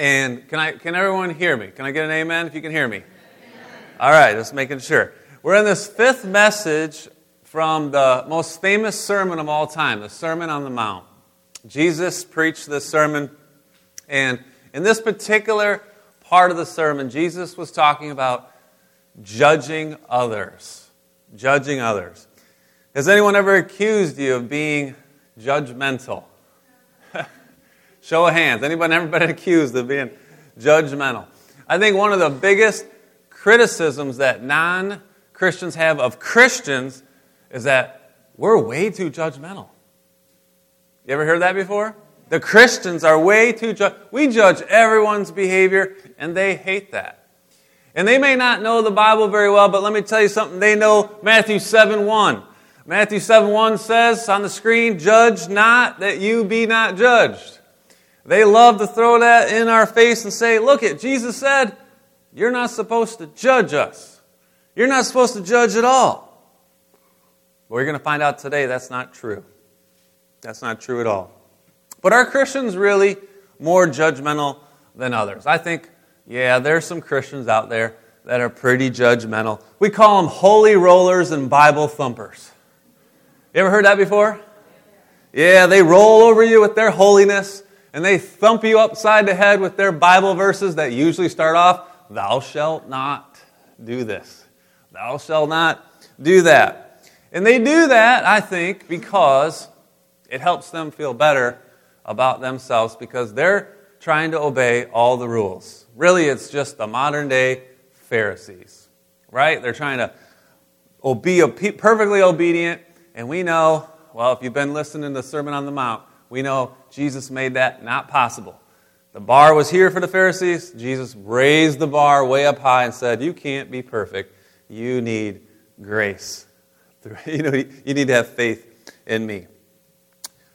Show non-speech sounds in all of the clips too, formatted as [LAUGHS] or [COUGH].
And can, I, can everyone hear me? Can I get an amen if you can hear me? All right, just making sure. We're in this fifth message from the most famous sermon of all time, the Sermon on the Mount. Jesus preached this sermon, and in this particular part of the sermon, Jesus was talking about judging others. Judging others. Has anyone ever accused you of being judgmental? Show of hands. Anybody ever been [LAUGHS] accused of being judgmental? I think one of the biggest criticisms that non Christians have of Christians is that we're way too judgmental. You ever heard that before? The Christians are way too ju- we judge everyone's behavior and they hate that. And they may not know the Bible very well, but let me tell you something. They know Matthew 7 1. Matthew 7 1 says on the screen, Judge not that you be not judged. They love to throw that in our face and say, Look at Jesus said, You're not supposed to judge us. You're not supposed to judge at all. But we're going to find out today that's not true. That's not true at all. But are Christians really more judgmental than others? I think, yeah, there's some Christians out there that are pretty judgmental. We call them holy rollers and Bible thumpers. You ever heard that before? Yeah, they roll over you with their holiness and they thump you upside the head with their Bible verses that usually start off, Thou shalt not do this. Thou shalt not do that. And they do that, I think, because it helps them feel better about themselves because they're trying to obey all the rules. Really, it's just the modern day Pharisees, right? They're trying to be perfectly obedient, and we know, well, if you've been listening to the Sermon on the Mount, we know Jesus made that not possible. The bar was here for the Pharisees. Jesus raised the bar way up high and said, You can't be perfect. You need grace. [LAUGHS] You, know, you need to have faith in me.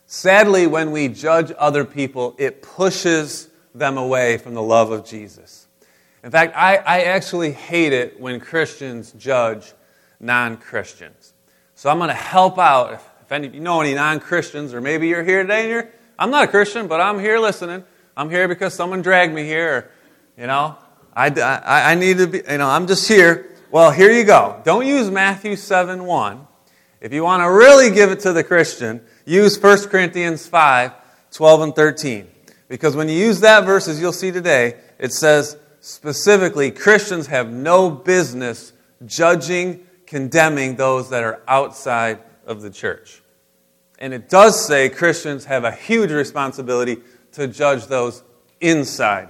Sadly, when we judge other people, it pushes them away from the love of Jesus. In fact, I, I actually hate it when Christians judge non Christians. So I'm going to help out. If any, you know any non Christians, or maybe you're here today and you're, I'm not a Christian, but I'm here listening. I'm here because someone dragged me here. Or, you know, I, I, I need to be, you know, I'm just here. Well, here you go. Don't use Matthew 7 1. If you want to really give it to the Christian, use 1 Corinthians 5 12 and 13. Because when you use that verse, as you'll see today, it says specifically Christians have no business judging, condemning those that are outside of the church. And it does say Christians have a huge responsibility to judge those inside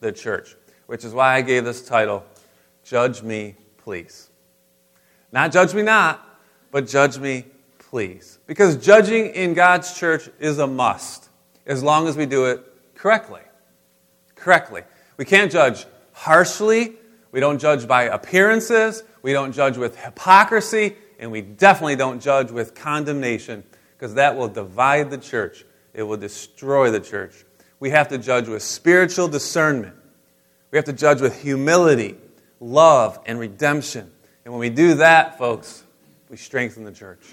the church, which is why I gave this title, Judge Me, Please. Not judge me not, but judge me, please. Because judging in God's church is a must, as long as we do it correctly. Correctly. We can't judge harshly, we don't judge by appearances, we don't judge with hypocrisy, and we definitely don't judge with condemnation, because that will divide the church. It will destroy the church. We have to judge with spiritual discernment. We have to judge with humility, love, and redemption. And when we do that, folks, we strengthen the church.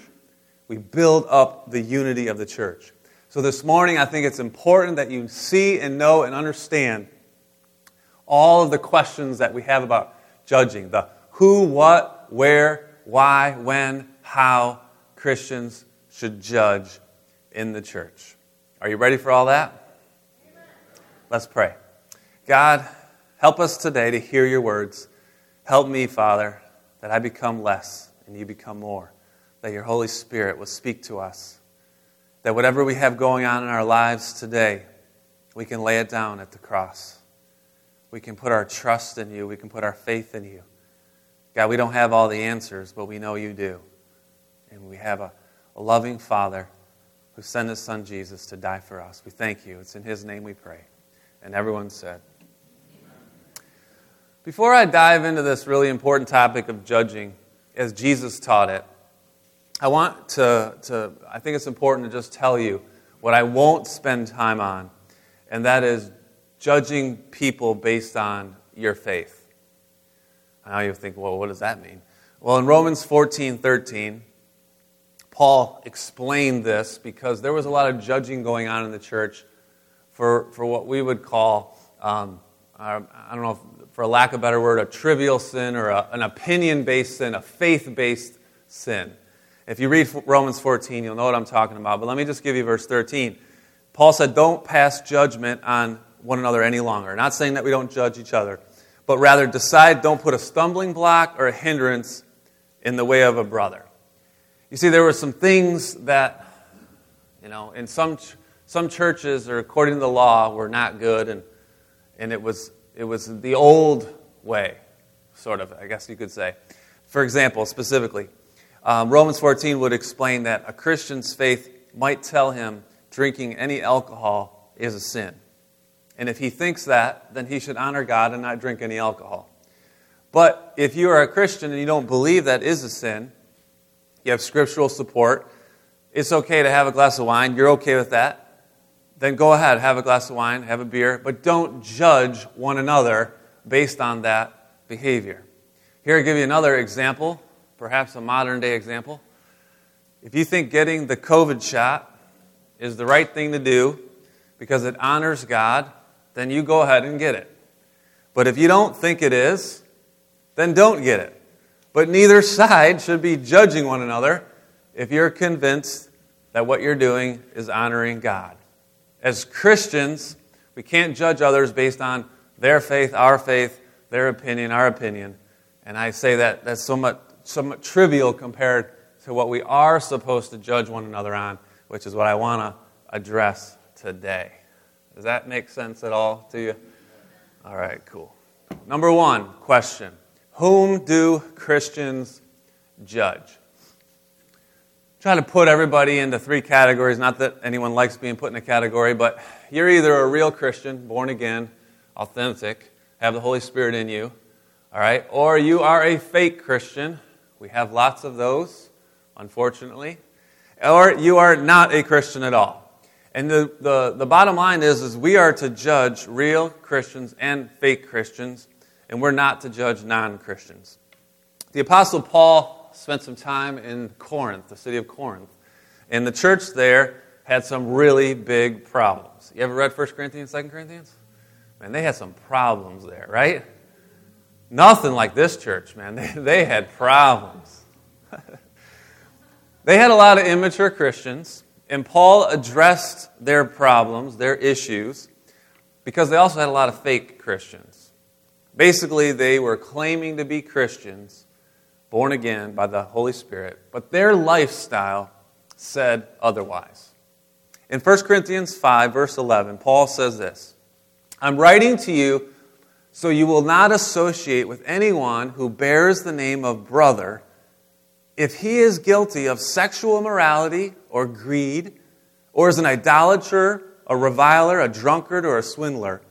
We build up the unity of the church. So this morning, I think it's important that you see and know and understand all of the questions that we have about judging the who, what, where, why, when, how Christians should judge in the church. Are you ready for all that? Let's pray. God, help us today to hear your words. Help me, Father, that I become less and you become more. That your Holy Spirit will speak to us. That whatever we have going on in our lives today, we can lay it down at the cross. We can put our trust in you. We can put our faith in you. God, we don't have all the answers, but we know you do. And we have a, a loving Father who sent his Son Jesus to die for us. We thank you. It's in his name we pray. And everyone said, Before I dive into this really important topic of judging, as Jesus taught it, I want to, to, I think it's important to just tell you what I won't spend time on, and that is judging people based on your faith. Now you think, well, what does that mean? Well, in Romans 14 13, Paul explained this because there was a lot of judging going on in the church for, for what we would call um, I don't know, if, for a lack of a better word, a trivial sin or a, an opinion based sin, a faith based sin. If you read Romans 14, you'll know what I'm talking about. But let me just give you verse 13. Paul said, Don't pass judgment on one another any longer. Not saying that we don't judge each other, but rather decide, don't put a stumbling block or a hindrance in the way of a brother. You see, there were some things that, you know, in some, some churches, or according to the law, were not good, and, and it, was, it was the old way, sort of, I guess you could say. For example, specifically, um, Romans 14 would explain that a Christian's faith might tell him drinking any alcohol is a sin. And if he thinks that, then he should honor God and not drink any alcohol. But if you are a Christian and you don't believe that is a sin, you have scriptural support, it's okay to have a glass of wine, you're okay with that, then go ahead, have a glass of wine, have a beer, but don't judge one another based on that behavior. Here, I'll give you another example perhaps a modern day example. If you think getting the COVID shot is the right thing to do because it honors God, then you go ahead and get it. But if you don't think it is, then don't get it. But neither [LAUGHS] side should be judging one another if you're convinced that what you're doing is honoring God. As Christians, we can't judge others based on their faith, our faith, their opinion, our opinion. And I say that that's so much somewhat trivial compared to what we are supposed to judge one another on, which is what I want to address today. Does that make sense at all to you? All right, cool. Number one question Whom do Christians judge? Try to put everybody into three categories. Not that anyone likes being put in a category, but you're either a real Christian, born again, authentic, have the Holy Spirit in you, all right, or you are a fake Christian, we have lots of those, unfortunately. Or you are not a Christian at all. And the, the, the bottom line is, is we are to judge real Christians and fake Christians, and we're not to judge non Christians. The Apostle Paul spent some time in Corinth, the city of Corinth, and the church there had some really big problems. You ever read 1 Corinthians, 2 Corinthians? Man, they had some problems there, right? Nothing like this church, man. [LAUGHS] They, they had problems. [LAUGHS] they had a lot of immature Christians, and Paul addressed their problems, their issues, because they also had a lot of fake Christians. Basically, they were claiming to be Christians, born again by the Holy Spirit, but their lifestyle said otherwise. In 1 Corinthians 5, verse 11, Paul says this I'm writing to you so you will not associate with anyone who bears the name of brother if he is guilty of sexual immorality or greed, or is an idolater, a reviler, a drunkard, or a swindler.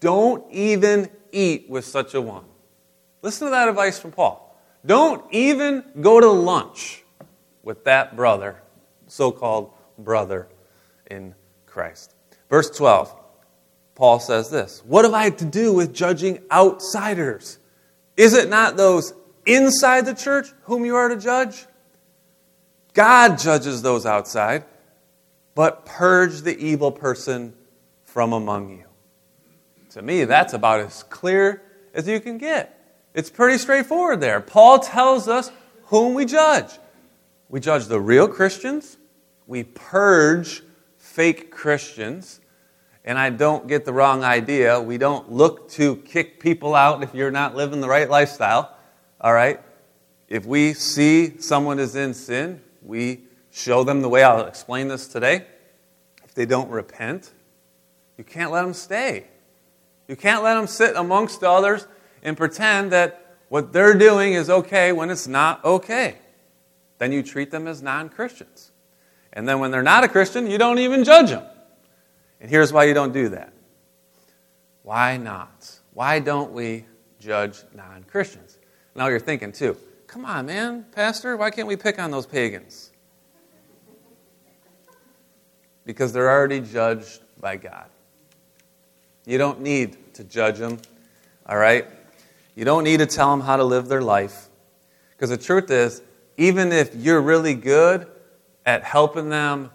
Don't even eat with such a one. Listen to that advice from Paul. Don't even go to lunch with that brother, so called brother in Christ. Verse 12. Paul says this What have I to do with judging outsiders? Is it not those inside the church whom you are to judge? God judges those outside, but purge the evil person from among you. To me, that's about as clear as you can get. It's pretty straightforward there. Paul tells us whom we judge. We judge the real Christians, we purge fake Christians, and I don't get the wrong idea. We don't look to kick people out if you're not living the right lifestyle. All right? If we see someone is in sin, we show them the way I'll explain this today. If they don't repent, you can't let them stay. You can't let them sit amongst others and pretend that what they're doing is okay when it's not okay. Then you treat them as non Christians. And then when they're not a Christian, you don't even judge them. And here's why you don't do that. Why not? Why don't we judge non Christians? Now you're thinking, too, come on, man, Pastor, why can't we pick on those pagans? Because they're already judged by God. You don't need to judge them, all right? You don't need to tell them how to live their life. Because the truth is, even if you're really good at helping them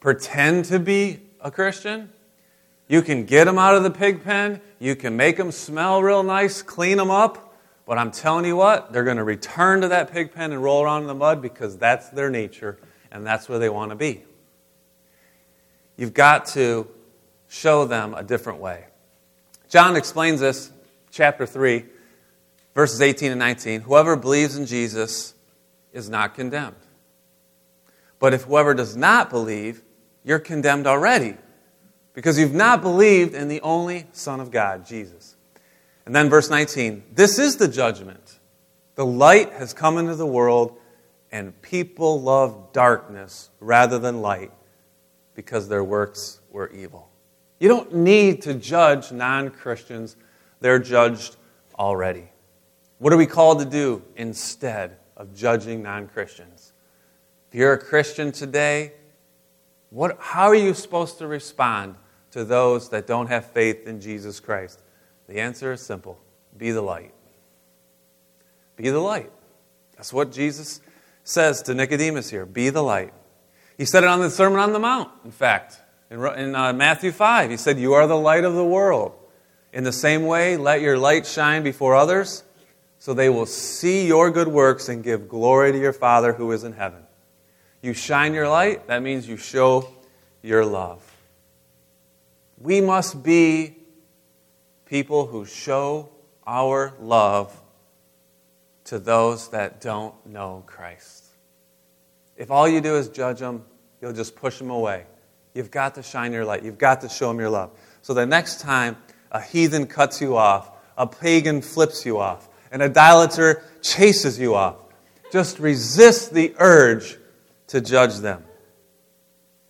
pretend to be a Christian, You can get them out of the pig pen, you can make them smell real nice, clean them up, but I'm telling you what, they're going to return to that pig pen and roll around in the mud because that's their nature and that's where they want to be. You've got to show them a different way. John explains this, chapter 3, verses 18 and 19. Whoever believes in Jesus is not condemned. But if whoever does not believe, you're condemned already because you've not believed in the only Son of God, Jesus. And then verse 19 this is the judgment. The light has come into the world, and people love darkness rather than light because their works were evil. You don't need to judge non Christians, they're judged already. What are we called to do instead of judging non Christians? If you're a Christian today, what, how are you supposed to respond to those that don't have faith in Jesus Christ? The answer is simple be the light. Be the light. That's what Jesus says to Nicodemus here be the light. He said it on the Sermon on the Mount, in fact. In, in uh, Matthew 5, he said, You are the light of the world. In the same way, let your light shine before others, so they will see your good works and give glory to your Father who is in heaven. You shine your light, that means you show your love. We must be people who show our love to those that don't know Christ. If all you do is judge them, you'll just push them away. You've got to shine your light. You've got to show them your love. So the next time a heathen cuts you off, a pagan flips you off, an idolater chases you off, just resist the urge to judge them.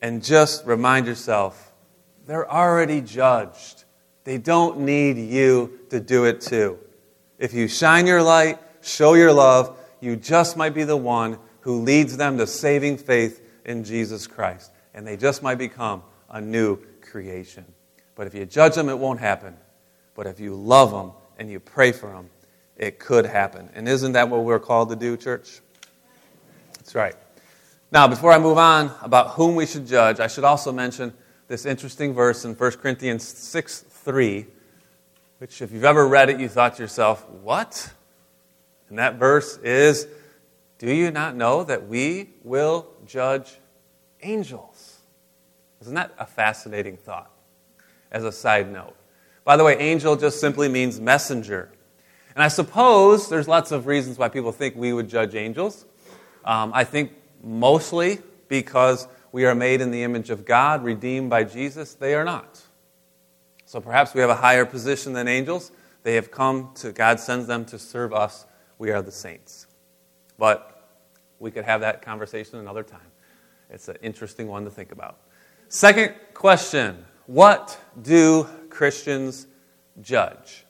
And just remind yourself they're already judged. They don't need you to do it too. If you shine your light, show your love, you just might be the one who leads them to saving faith in Jesus Christ. And they just might become a new creation. But if you judge them, it won't happen. But if you love them and you pray for them, it could happen. And isn't that what we're called to do, church? That's right. Now, before I move on about whom we should judge, I should also mention this interesting verse in 1 Corinthians 6 3, which, if you've ever read it, you thought to yourself, what? And that verse is, Do you not know that we will judge angels? Isn't that a fascinating thought? As a side note. By the way, angel just simply means messenger. And I suppose there's lots of reasons why people think we would judge angels. Um, I think mostly because we are made in the image of God, redeemed by Jesus, they are not. So perhaps we have a higher position than angels. They have come to, God sends them to serve us. We are the saints. But we could have that conversation another time. It's an interesting one to think about. Second question What do Christians judge?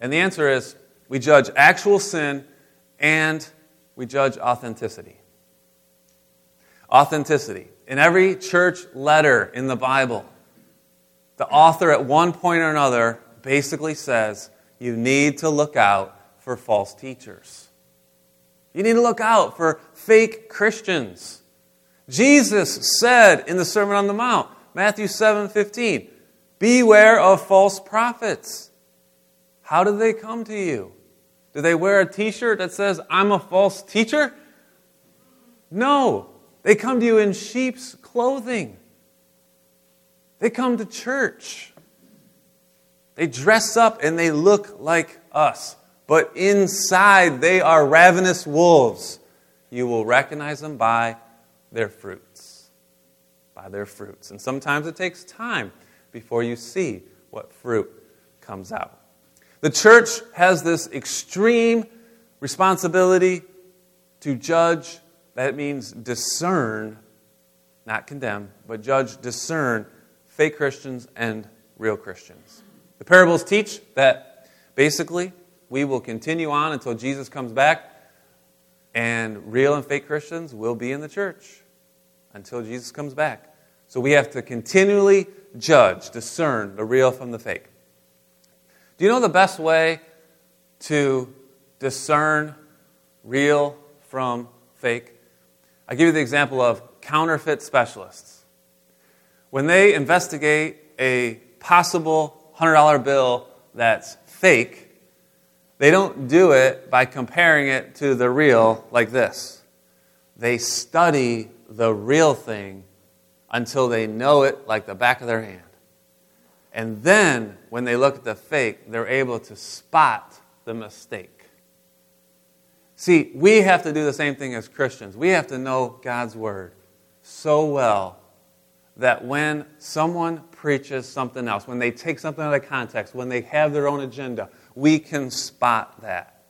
And the answer is we judge actual sin and we judge authenticity authenticity. In every church letter in the Bible, the author at one point or another basically says you need to look out for false teachers. You need to look out for fake Christians. Jesus said in the Sermon on the Mount, Matthew 7 15, Beware of false prophets. How do they come to you? Do they wear a t shirt that says, I'm a false teacher? No. They come to you in sheep's clothing. They come to church. They dress up and they look like us. But inside, they are ravenous wolves. You will recognize them by their fruits. By their fruits. And sometimes it takes time before you see what fruit comes out. The church has this extreme responsibility to judge that means discern, not condemn, but judge, discern fake Christians and real Christians. The parables teach that basically we will continue on until Jesus comes back, and real and fake Christians will be in the church until Jesus comes back. So we have to continually judge, discern the real from the fake. Do you know the best way to discern real from fake? I give you the example of counterfeit specialists. When they investigate a possible $100 bill that's fake, they don't do it by comparing it to the real like this. They study the real thing until they know it like the back of their hand. And then, when they look at the fake, they're able to spot the mistake. See, we have to do the same thing as Christians. We have to know God's Word so well that when someone preaches something else, when they take something out of context, when they have their own agenda, we can spot that.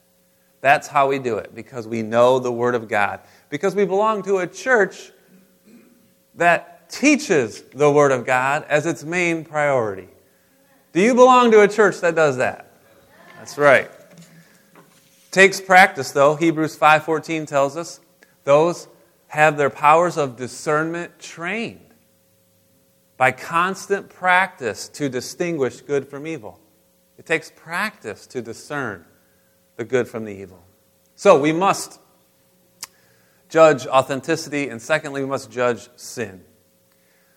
That's how we do it, because we know the Word of God. Because we belong to a church that teaches the Word of God as its main priority. Do you belong to a church that does that? That's right. Takes practice though. Hebrews 5:14 tells us those have their powers of discernment trained by constant practice to distinguish good from evil. It takes practice to discern the good from the evil. So we must judge authenticity, and secondly, we must judge sin.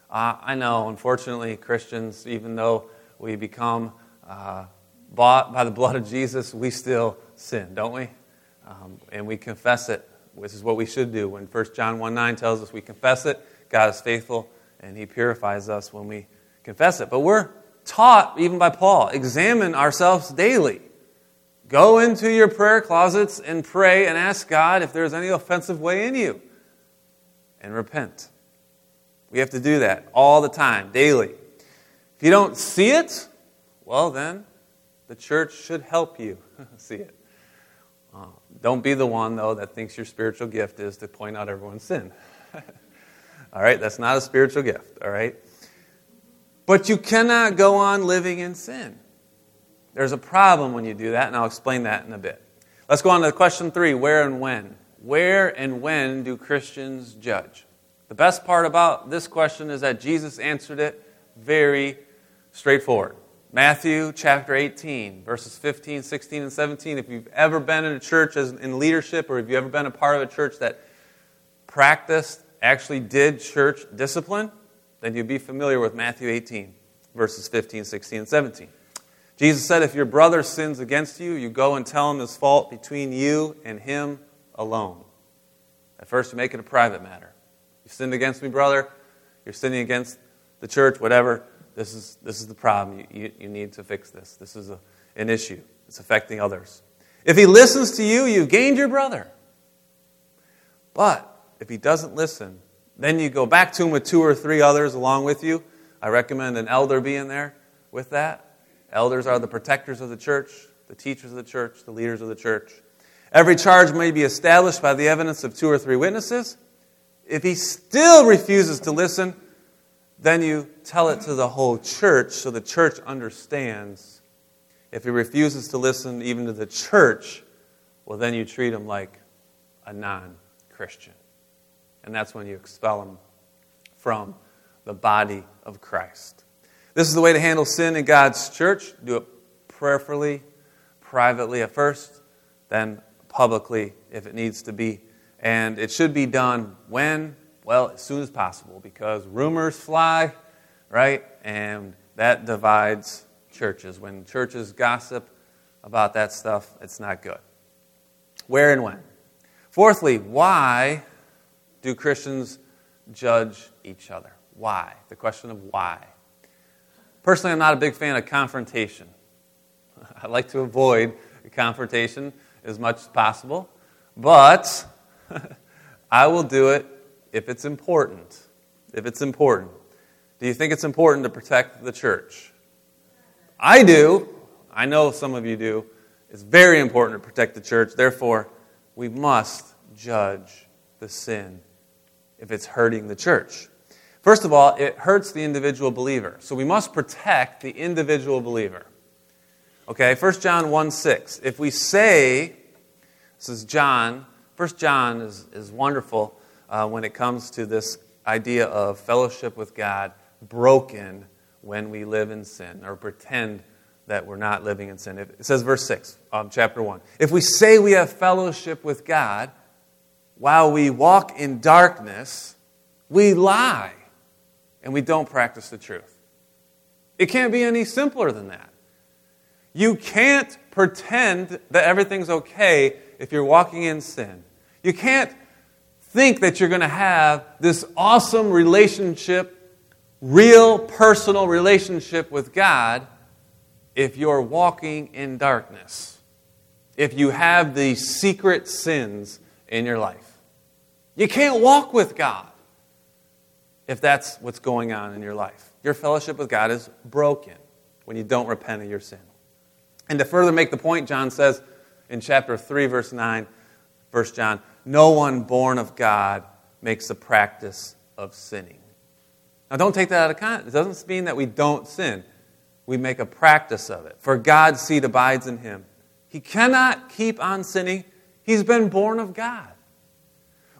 Uh, I know, unfortunately, Christians, even though we become uh, bought by the blood of Jesus, we still sin, don't we? Um, and we confess it, which is what we should do. When 1 John 1 9 tells us we confess it, God is faithful and He purifies us when we confess it. But we're taught, even by Paul, examine ourselves daily. Go into your prayer closets and pray and ask God if there's any offensive way in you and repent. We have to do that all the time, daily. If you don't see it, well, then the church should help you [LAUGHS] see it. Uh, don't be the one, though, that thinks your spiritual gift is to point out everyone's sin. [LAUGHS] all right? That's not a spiritual gift, all right? But you cannot go on living in sin. There's a problem when you do that, and I'll explain that in a bit. Let's go on to question three where and when? Where and when do Christians judge? The best part about this question is that Jesus answered it very straightforward. Matthew chapter 18, verses 15, 16, and 17. If you've ever been in a church as, in leadership, or if you've ever been a part of a church that practiced, actually did church discipline, then you'd be familiar with Matthew 18, verses 15, 16, and 17. Jesus said, If your brother sins against you, you go and tell him his fault between you and him alone. At first, you make it a private matter. You sinned against me, brother. You're sinning against the church, whatever. This is, this is the problem. You, you, you need to fix this. This is a, an issue. It's affecting others. If he listens to you, you've gained your brother. But if he doesn't listen, then you go back to him with two or three others along with you. I recommend an elder be in there with that. Elders are the protectors of the church, the teachers of the church, the leaders of the church. Every charge may be established by the evidence of two or three witnesses. If he still refuses to listen, then you tell it to the whole church so the church understands. If he refuses to listen even to the church, well, then you treat him like a non Christian. And that's when you expel them from the body of Christ. This is the way to handle sin in God's church. Do it prayerfully, privately at first, then publicly if it needs to be. And it should be done when? Well, as soon as possible because rumors fly, right? And that divides churches. When churches gossip about that stuff, it's not good. Where and when? Fourthly, why do Christians judge each other? Why? The question of why. Personally, I'm not a big fan of confrontation. [LAUGHS] I like to avoid confrontation as much as possible, but [LAUGHS] I will do it if it's important, if it's important, do you think it's important to protect the church? I do. I know some of you do. It's very important to protect the church. Therefore, we must judge the sin if it's hurting the church. First of all, it hurts the individual believer. So we must protect the individual believer. Okay, 1 John 1 6. If we say, this is John, 1 John is, is wonderful uh, when it comes to this idea of fellowship with God broken when we live in sin or pretend that we're not living in sin. It says, verse 6 of chapter 1. If we say we have fellowship with God while we walk in darkness, we lie and we don't practice the truth. It can't be any simpler than that. You can't pretend that everything's okay if you're walking in sin. You can't think that you're going to have this awesome relationship, real personal relationship with God, if you're walking in darkness. If you have the secret sins in your life. You can't walk with God if that's what's going on in your life. Your fellowship with God is broken when you don't repent of your sin. And to further make the point, John says in chapter 3, verse 9, verse John, no one born of God makes a practice of sinning. Now, don't take that out of context. It doesn't mean that we don't sin. We make a practice of it. For God's seed abides in him. He cannot keep on sinning. He's been born of God.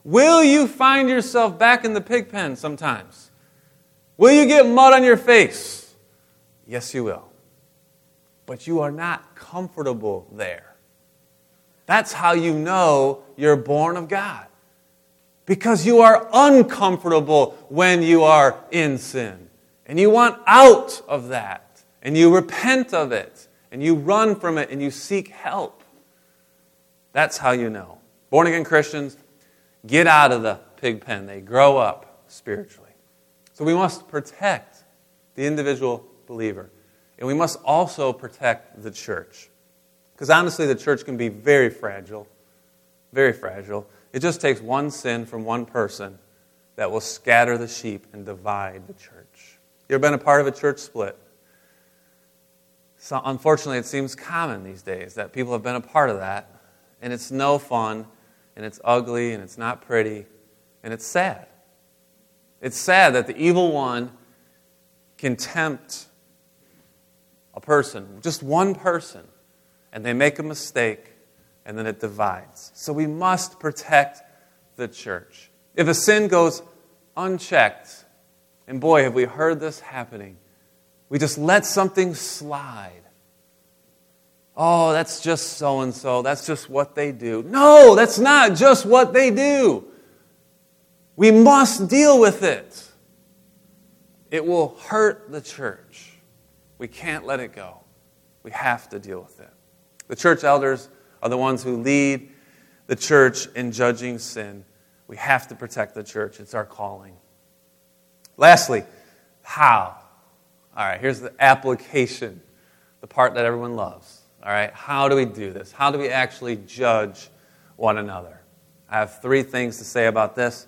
Will you find yourself back in the pig pen sometimes? Will you get mud on your face? Yes, you will. But you are not comfortable there. That's how you know you're born of God. Because you are uncomfortable when you are in sin. And you want out of that. And you repent of it. And you run from it and you seek help. That's how you know. Born again Christians get out of the pig pen, they grow up spiritually. So we must protect the individual believer. And we must also protect the church. Because honestly, the church can be very fragile. Very fragile. It just takes one sin from one person that will scatter the sheep and divide the church. You ever been a part of a church split? So unfortunately, it seems common these days that people have been a part of that, and it's no fun, and it's ugly, and it's not pretty, and it's sad. It's sad that the evil one can tempt a person, just one person, and they make a mistake, and then it divides. So we must protect the church. If a sin goes unchecked, and boy, have we heard this happening, we just let something slide. Oh, that's just so and so. That's just what they do. No, that's not just what they do. We must deal with it. It will hurt the church. We can't let it go. We have to deal with it. The church elders are the ones who lead the church in judging sin. We have to protect the church, it's our calling. Lastly, how? All right, here's the application, the part that everyone loves. All right, how do we do this? How do we actually judge one another? I have three things to say about this.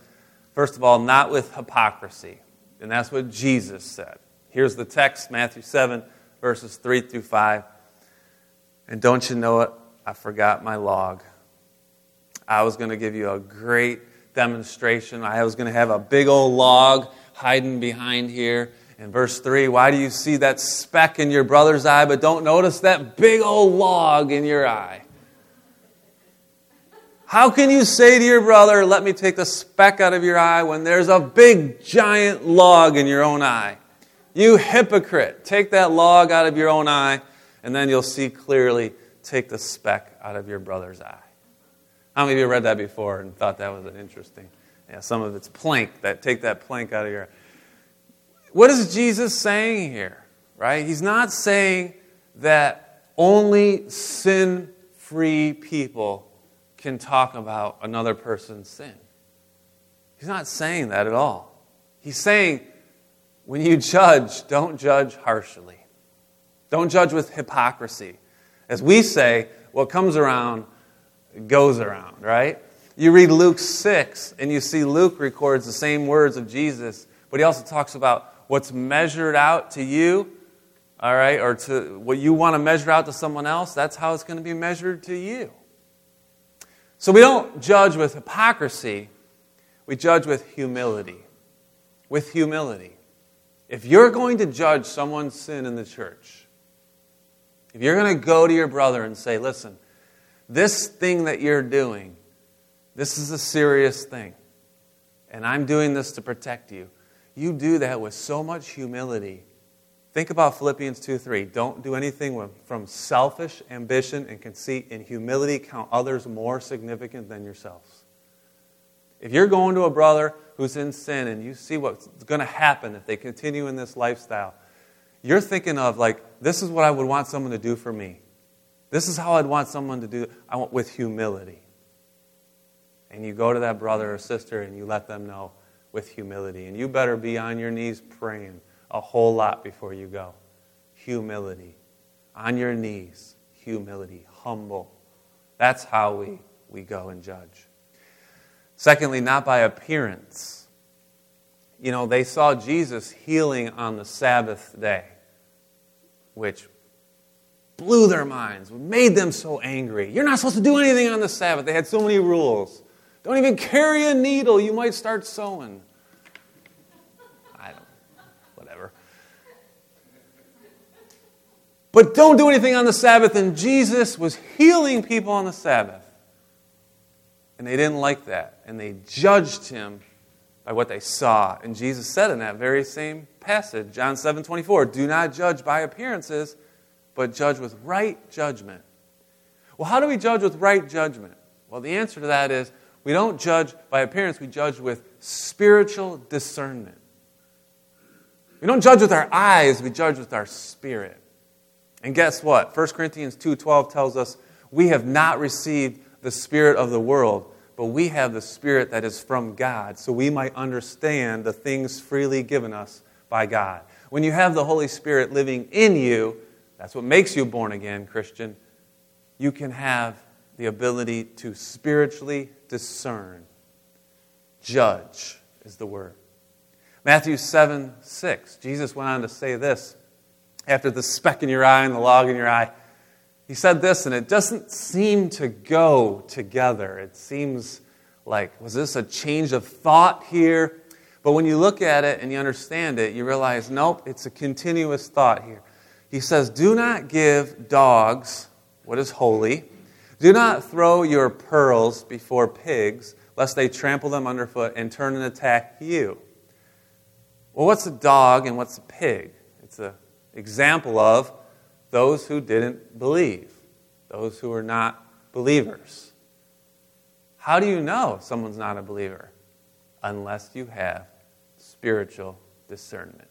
First of all, not with hypocrisy. And that's what Jesus said. Here's the text Matthew 7, verses 3 through 5. And don't you know it? I forgot my log. I was going to give you a great demonstration. I was going to have a big old log hiding behind here. In verse 3, why do you see that speck in your brother's eye but don't notice that big old log in your eye? How can you say to your brother, Let me take the speck out of your eye, when there's a big, giant log in your own eye? You hypocrite, take that log out of your own eye, and then you'll see clearly. Take the speck out of your brother's eye. How many of you read that before and thought that was an interesting? Yeah, some of it's plank, that take that plank out of your eye. What is Jesus saying here? Right? He's not saying that only sin free people can talk about another person's sin. He's not saying that at all. He's saying when you judge, don't judge harshly. Don't judge with hypocrisy. As we say, what comes around goes around, right? You read Luke 6, and you see Luke records the same words of Jesus, but he also talks about what's measured out to you, all right, or to what you want to measure out to someone else, that's how it's going to be measured to you. So we don't judge with hypocrisy, we judge with humility. With humility. If you're going to judge someone's sin in the church, if you're going to go to your brother and say, listen, this thing that you're doing, this is a serious thing, and I'm doing this to protect you you do that with so much humility. Think about Philippians 2 3. Don't do anything from selfish ambition and conceit. In humility, count others more significant than yourselves. If you're going to a brother who's in sin and you see what's going to happen if they continue in this lifestyle, you're thinking of like, this is what I would want someone to do for me. This is how I'd want someone to do I want with humility. And you go to that brother or sister and you let them know with humility. And you better be on your knees praying a whole lot before you go. Humility. On your knees, humility, humble. That's how we, we go and judge. Secondly, not by appearance. You know, they saw Jesus healing on the Sabbath day, which blew their minds, made them so angry. You're not supposed to do anything on the Sabbath. They had so many rules. Don't even carry a needle, you might start sewing. I don't, whatever. But don't do anything on the Sabbath, and Jesus was healing people on the Sabbath. And they didn't like that, and they judged him by what they saw. And Jesus said in that very same passage, John 7 24, do not judge by appearances, but judge with right judgment. Well, how do we judge with right judgment? Well, the answer to that is we don't judge by appearance, we judge with spiritual discernment. We don't judge with our eyes, we judge with our spirit. And guess what? 1 Corinthians 2:12 tells us we have not received the spirit of the world, but we have the spirit that is from God, so we might understand the things freely given us by God. When you have the Holy Spirit living in you, that's what makes you born again, Christian. You can have the ability to spiritually discern. Judge is the word. Matthew 7 6, Jesus went on to say this after the speck in your eye and the log in your eye. He said this, and it doesn't seem to go together. It seems like, was this a change of thought here? But when you look at it and you understand it, you realize, nope, it's a continuous thought here. He says, Do not give dogs what is holy. Do not throw your pearls before pigs, lest they trample them underfoot and turn and attack you. Well, what's a dog and what's a pig? It's an example of those who didn't believe, those who are not believers. How do you know someone's not a believer? Unless you have spiritual discernment,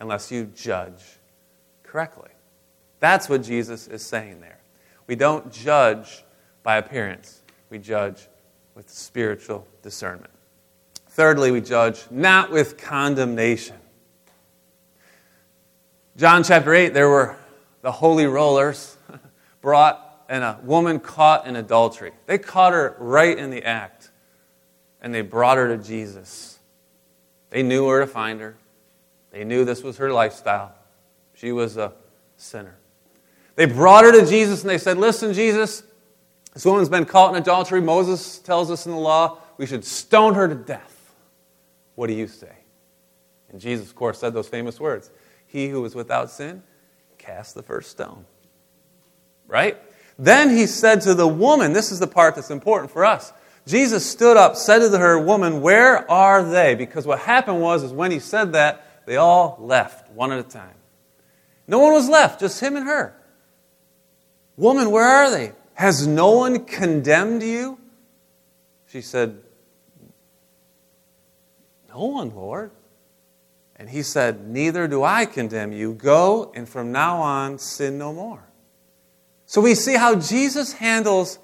unless you judge correctly. That's what Jesus is saying there. We don't judge by appearance, we judge with spiritual discernment. Thirdly, we judge not with condemnation. John chapter 8, there were the holy rollers [LAUGHS] brought and a woman caught in adultery. They caught her right in the act and they brought her to Jesus. They knew where to find her, they knew this was her lifestyle. She was a sinner. They brought her to Jesus and they said, Listen, Jesus, this woman's been caught in adultery. Moses tells us in the law we should stone her to death. What do you say? And Jesus, of course, said those famous words He who is without sin, cast the first stone. Right? Then he said to the woman, this is the part that's important for us. Jesus stood up, said to her, Woman, where are they? Because what happened was, is when he said that, they all left one at a time. No one was left, just him and her. Woman, where are they? Has no one condemned you? She said, No one, Lord. And he said, Neither do I condemn you. Go, and from now on, sin no more. So we see how Jesus handles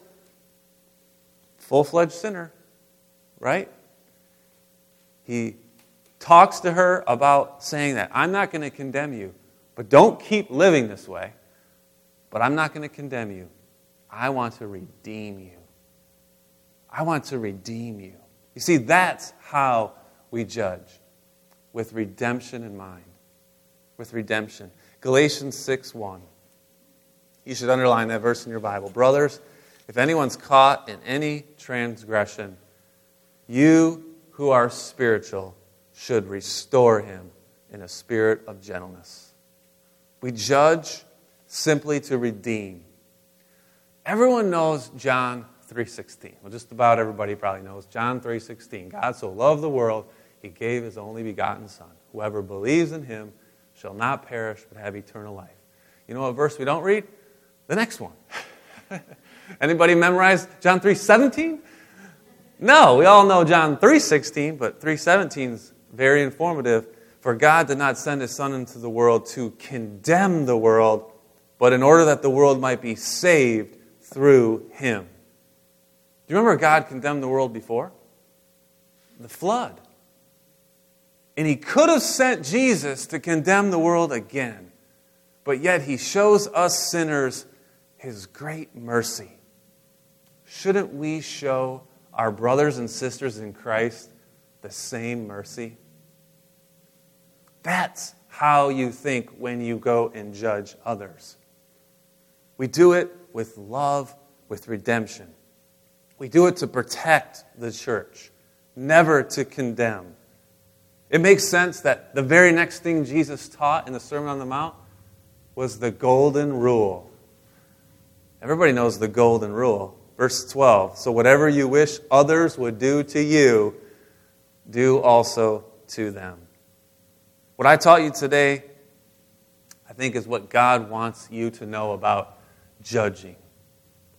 full fledged sinner, right? He talks to her about saying that I'm not going to condemn you. But don't keep living this way. But I'm not going to condemn you. I want to redeem you. I want to redeem you. You see, that's how we judge with redemption in mind. With redemption. Galatians 6 1. You should underline that verse in your Bible. Brothers, if anyone's caught in any transgression, you who are spiritual should restore him in a spirit of gentleness. We judge simply to redeem. Everyone knows John 3:16. Well, just about everybody probably knows John 3:16. God so loved the world, he gave his only begotten son. Whoever believes in him shall not perish but have eternal life. You know what verse we don't read? The next one. [LAUGHS] Anybody memorize John 3:17? No, we all know John 3:16, but 3:17 is very informative. For God did not send his Son into the world to condemn the world, but in order that the world might be saved through him. Do you remember God condemned the world before? The flood. And he could have sent Jesus to condemn the world again, but yet he shows us sinners his great mercy. Shouldn't we show our brothers and sisters in Christ the same mercy? That's how you think when you go and judge others. We do it with love, with redemption. We do it to protect the church, never to condemn. It makes sense that the very next thing Jesus taught in the Sermon on the Mount was the golden rule. Everybody knows the golden rule. Verse 12. So, whatever you wish others would do to you, do also to them. What I taught you today, I think, is what God wants you to know about judging.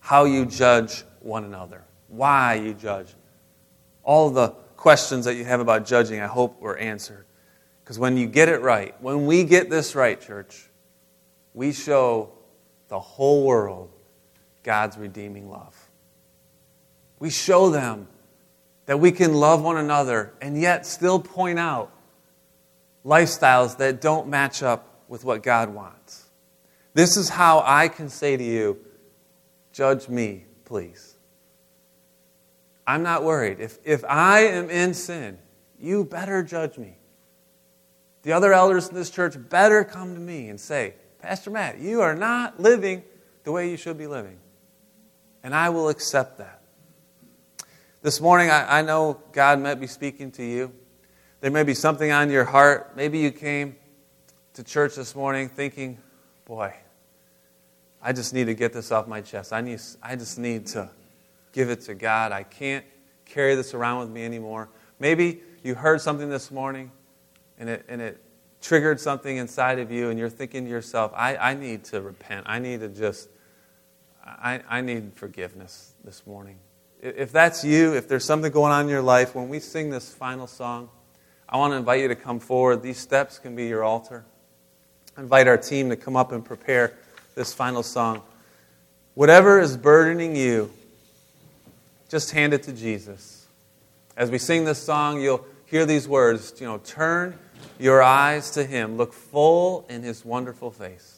How you judge one another, why you judge. All the questions that you have about judging, I hope, were answered. Because when you get it right, when we get this right, church, we show the whole world God's redeeming love. We show them that we can love one another and yet still point out lifestyles that don't match up with what God wants. This is how I can say to you, judge me, please. I'm not worried. If, if I am in sin, you better judge me. The other elders in this church better come to me and say, Pastor Matt, you are not living the way you should be living. And I will accept that. This morning, I, I know God might be speaking to you. There may be something on your heart. Maybe you came to church this morning thinking, boy, I just need to get this off my chest. I, need, I just need to give it to God. I can't carry this around with me anymore. Maybe you heard something this morning and it, and it triggered something inside of you, and you're thinking to yourself, I, I need to repent. I need to just, I, I need forgiveness this morning. If that's you, if there's something going on in your life, when we sing this final song, I want to invite you to come forward. These steps can be your altar. I invite our team to come up and prepare this final song. Whatever is burdening you, just hand it to Jesus. As we sing this song, you'll hear these words, you know, turn your eyes to him, look full in his wonderful face.